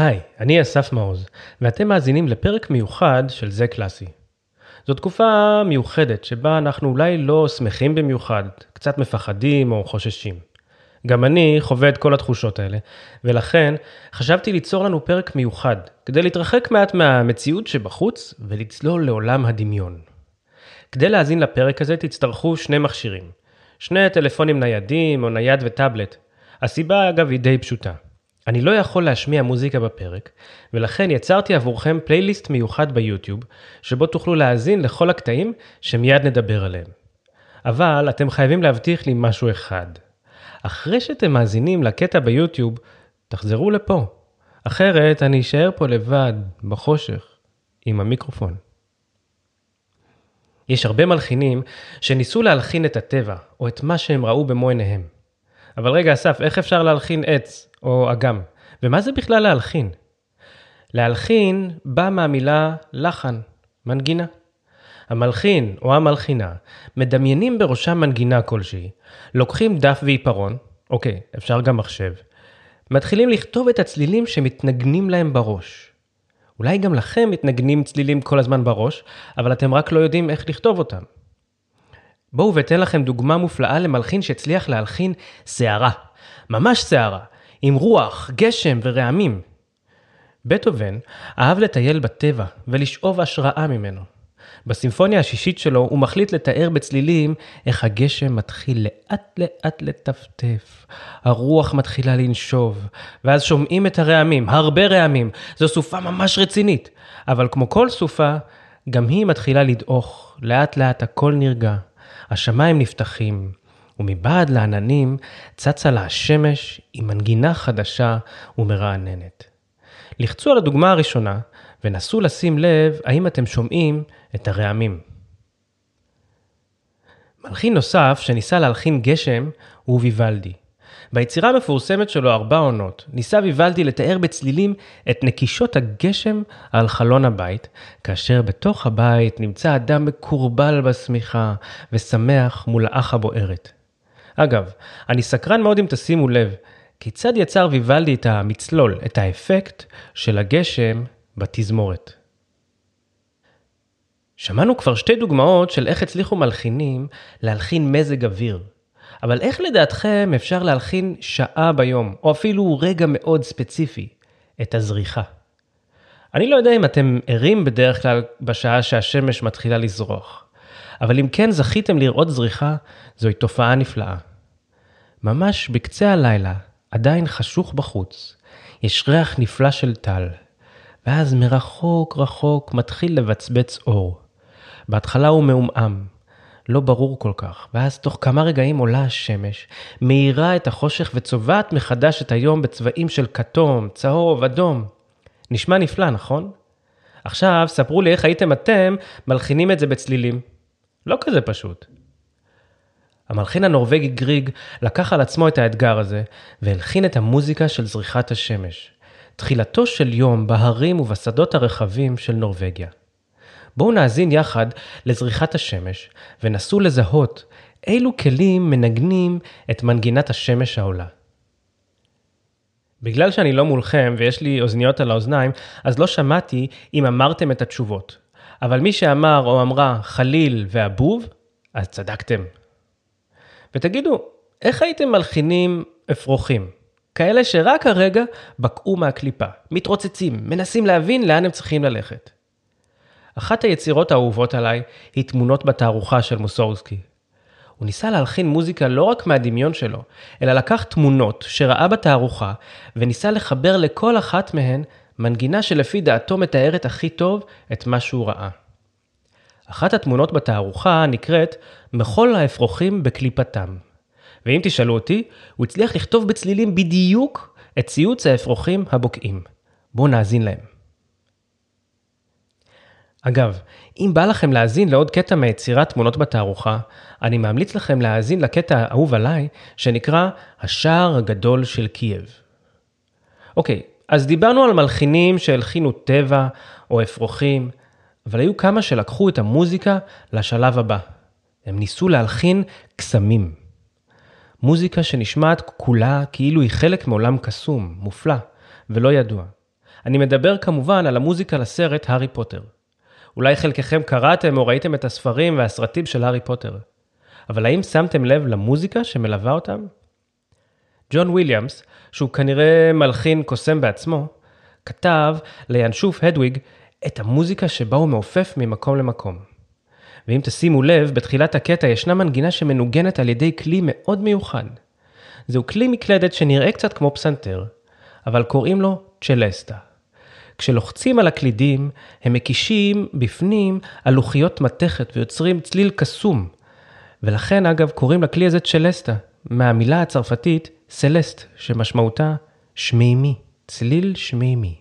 היי, אני אסף מעוז, ואתם מאזינים לפרק מיוחד של זה קלאסי. זו תקופה מיוחדת שבה אנחנו אולי לא שמחים במיוחד, קצת מפחדים או חוששים. גם אני חווה את כל התחושות האלה, ולכן חשבתי ליצור לנו פרק מיוחד, כדי להתרחק מעט מהמציאות שבחוץ ולצלול לעולם הדמיון. כדי להאזין לפרק הזה תצטרכו שני מכשירים, שני טלפונים ניידים או נייד וטאבלט. הסיבה אגב היא די פשוטה. אני לא יכול להשמיע מוזיקה בפרק, ולכן יצרתי עבורכם פלייליסט מיוחד ביוטיוב, שבו תוכלו להאזין לכל הקטעים שמיד נדבר עליהם. אבל אתם חייבים להבטיח לי משהו אחד. אחרי שאתם מאזינים לקטע ביוטיוב, תחזרו לפה. אחרת אני אשאר פה לבד, בחושך, עם המיקרופון. יש הרבה מלחינים שניסו להלחין את הטבע, או את מה שהם ראו במו עיניהם. אבל רגע, אסף, איך אפשר להלחין עץ או אגם? ומה זה בכלל להלחין? להלחין בא מהמילה לחן, מנגינה. המלחין או המלחינה מדמיינים בראשם מנגינה כלשהי, לוקחים דף ועיפרון, אוקיי, אפשר גם מחשב, מתחילים לכתוב את הצלילים שמתנגנים להם בראש. אולי גם לכם מתנגנים צלילים כל הזמן בראש, אבל אתם רק לא יודעים איך לכתוב אותם. בואו ואתן לכם דוגמה מופלאה למלחין שהצליח להלחין סערה, ממש סערה, עם רוח, גשם ורעמים. בטהובן אהב לטייל בטבע ולשאוב השראה ממנו. בסימפוניה השישית שלו הוא מחליט לתאר בצלילים איך הגשם מתחיל לאט לאט לטפטף, הרוח מתחילה לנשוב, ואז שומעים את הרעמים, הרבה רעמים, זו סופה ממש רצינית, אבל כמו כל סופה, גם היא מתחילה לדעוך, לאט לאט הכל נרגע, השמיים נפתחים, ומבעד לעננים צצה לה השמש עם מנגינה חדשה ומרעננת. לחצו על הדוגמה הראשונה ונסו לשים לב האם אתם שומעים את הרעמים. מלחין נוסף שניסה להלחין גשם הוא ויוולדי. ביצירה המפורסמת שלו ארבע עונות, ניסה ויוולדי לתאר בצלילים את נקישות הגשם על חלון הבית, כאשר בתוך הבית נמצא אדם מקורבל בשמיכה ושמח מול האח הבוערת. אגב, אני סקרן מאוד אם תשימו לב, כיצד יצר ויוולדי את המצלול, את האפקט של הגשם בתזמורת. שמענו כבר שתי דוגמאות של איך הצליחו מלחינים להלחין מזג אוויר. אבל איך לדעתכם אפשר להלחין שעה ביום, או אפילו רגע מאוד ספציפי, את הזריחה? אני לא יודע אם אתם ערים בדרך כלל בשעה שהשמש מתחילה לזרוח, אבל אם כן זכיתם לראות זריחה, זוהי תופעה נפלאה. ממש בקצה הלילה, עדיין חשוך בחוץ, יש ריח נפלא של טל, ואז מרחוק רחוק מתחיל לבצבץ אור. בהתחלה הוא מעומעם, לא ברור כל כך, ואז תוך כמה רגעים עולה השמש, מאירה את החושך וצובעת מחדש את היום בצבעים של כתום, צהוב, אדום. נשמע נפלא, נכון? עכשיו, ספרו לי איך הייתם אתם מלחינים את זה בצלילים. לא כזה פשוט. המלחין הנורבגי גריג לקח על עצמו את האתגר הזה, והלחין את המוזיקה של זריחת השמש. תחילתו של יום בהרים ובשדות הרחבים של נורבגיה. בואו נאזין יחד לזריחת השמש, ונסו לזהות אילו כלים מנגנים את מנגינת השמש העולה. בגלל שאני לא מולכם ויש לי אוזניות על האוזניים, אז לא שמעתי אם אמרתם את התשובות. אבל מי שאמר או אמרה חליל ואבוב, אז צדקתם. ותגידו, איך הייתם מלחינים אפרוחים? כאלה שרק הרגע בקעו מהקליפה, מתרוצצים, מנסים להבין לאן הם צריכים ללכת. אחת היצירות האהובות עליי היא תמונות בתערוכה של מוסורסקי. הוא ניסה להלחין מוזיקה לא רק מהדמיון שלו, אלא לקח תמונות שראה בתערוכה וניסה לחבר לכל אחת מהן מנגינה שלפי דעתו מתארת הכי טוב את מה שהוא ראה. אחת התמונות בתערוכה נקראת "מחול האפרוחים בקליפתם". ואם תשאלו אותי, הוא הצליח לכתוב בצלילים בדיוק את ציוץ האפרוחים הבוקעים. בואו נאזין להם. אגב, אם בא לכם להאזין לעוד קטע מיצירת תמונות בתערוכה, אני ממליץ לכם להאזין לקטע האהוב עליי, שנקרא השער הגדול של קייב. אוקיי, אז דיברנו על מלחינים שהלחינו טבע או אפרוחים, אבל היו כמה שלקחו את המוזיקה לשלב הבא. הם ניסו להלחין קסמים. מוזיקה שנשמעת כולה כאילו היא חלק מעולם קסום, מופלא ולא ידוע. אני מדבר כמובן על המוזיקה לסרט הארי פוטר. אולי חלקכם קראתם או ראיתם את הספרים והסרטים של הארי פוטר. אבל האם שמתם לב למוזיקה שמלווה אותם? ג'ון וויליאמס, שהוא כנראה מלחין קוסם בעצמו, כתב לינשוף הדוויג את המוזיקה שבה הוא מעופף ממקום למקום. ואם תשימו לב, בתחילת הקטע ישנה מנגינה שמנוגנת על ידי כלי מאוד מיוחד. זהו כלי מקלדת שנראה קצת כמו פסנתר, אבל קוראים לו צ'לסטה. כשלוחצים על הקלידים, הם מקישים בפנים על לוחיות מתכת ויוצרים צליל קסום. ולכן אגב קוראים לכלי הזה צ'לסטה, מהמילה הצרפתית סלסט, שמשמעותה שמימי, צליל שמימי.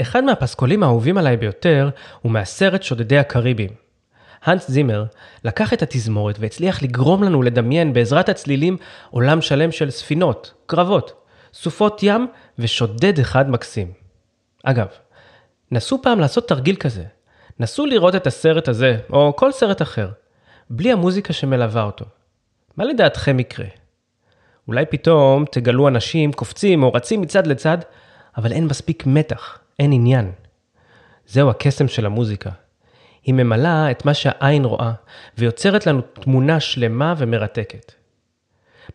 אחד מהפסקולים האהובים עליי ביותר הוא מהסרט שודדי הקריבים. האנס זימר לקח את התזמורת והצליח לגרום לנו לדמיין בעזרת הצלילים עולם שלם של ספינות, קרבות, סופות ים ושודד אחד מקסים. אגב, נסו פעם לעשות תרגיל כזה. נסו לראות את הסרט הזה, או כל סרט אחר, בלי המוזיקה שמלווה אותו. מה לדעתכם יקרה? אולי פתאום תגלו אנשים קופצים או רצים מצד לצד, אבל אין מספיק מתח, אין עניין. זהו הקסם של המוזיקה. היא ממלאה את מה שהעין רואה, ויוצרת לנו תמונה שלמה ומרתקת.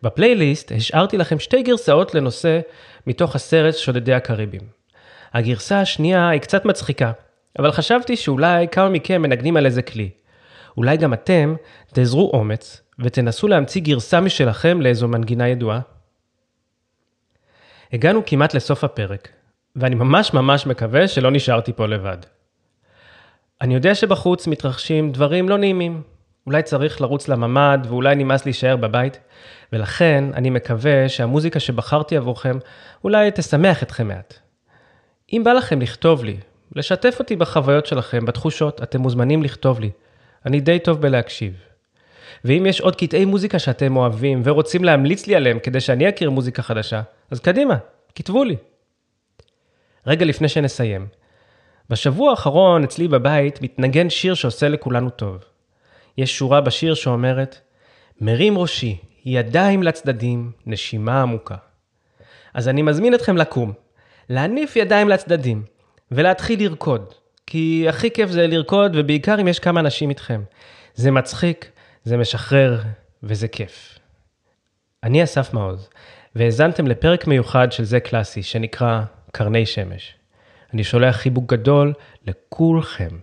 בפלייליסט השארתי לכם שתי גרסאות לנושא מתוך הסרט שודדי הקריבים. הגרסה השנייה היא קצת מצחיקה, אבל חשבתי שאולי כמה מכם מנגנים על איזה כלי. אולי גם אתם תאזרו אומץ ותנסו להמציא גרסה משלכם לאיזו מנגינה ידועה. הגענו כמעט לסוף הפרק, ואני ממש ממש מקווה שלא נשארתי פה לבד. אני יודע שבחוץ מתרחשים דברים לא נעימים. אולי צריך לרוץ לממ"ד ואולי נמאס להישאר בבית, ולכן אני מקווה שהמוזיקה שבחרתי עבורכם אולי תשמח אתכם מעט. אם בא לכם לכתוב לי, לשתף אותי בחוויות שלכם, בתחושות, אתם מוזמנים לכתוב לי. אני די טוב בלהקשיב. ואם יש עוד קטעי מוזיקה שאתם אוהבים ורוצים להמליץ לי עליהם כדי שאני אכיר מוזיקה חדשה, אז קדימה, כתבו לי. רגע לפני שנסיים, בשבוע האחרון אצלי בבית מתנגן שיר שעושה לכולנו טוב. יש שורה בשיר שאומרת, מרים ראשי, ידיים לצדדים, נשימה עמוקה. אז אני מזמין אתכם לקום, להניף ידיים לצדדים, ולהתחיל לרקוד. כי הכי כיף זה לרקוד, ובעיקר אם יש כמה אנשים איתכם. זה מצחיק, זה משחרר, וזה כיף. אני אסף מעוז, והאזנתם לפרק מיוחד של זה קלאסי, שנקרא קרני שמש. אני שולח חיבוק גדול לכולכם.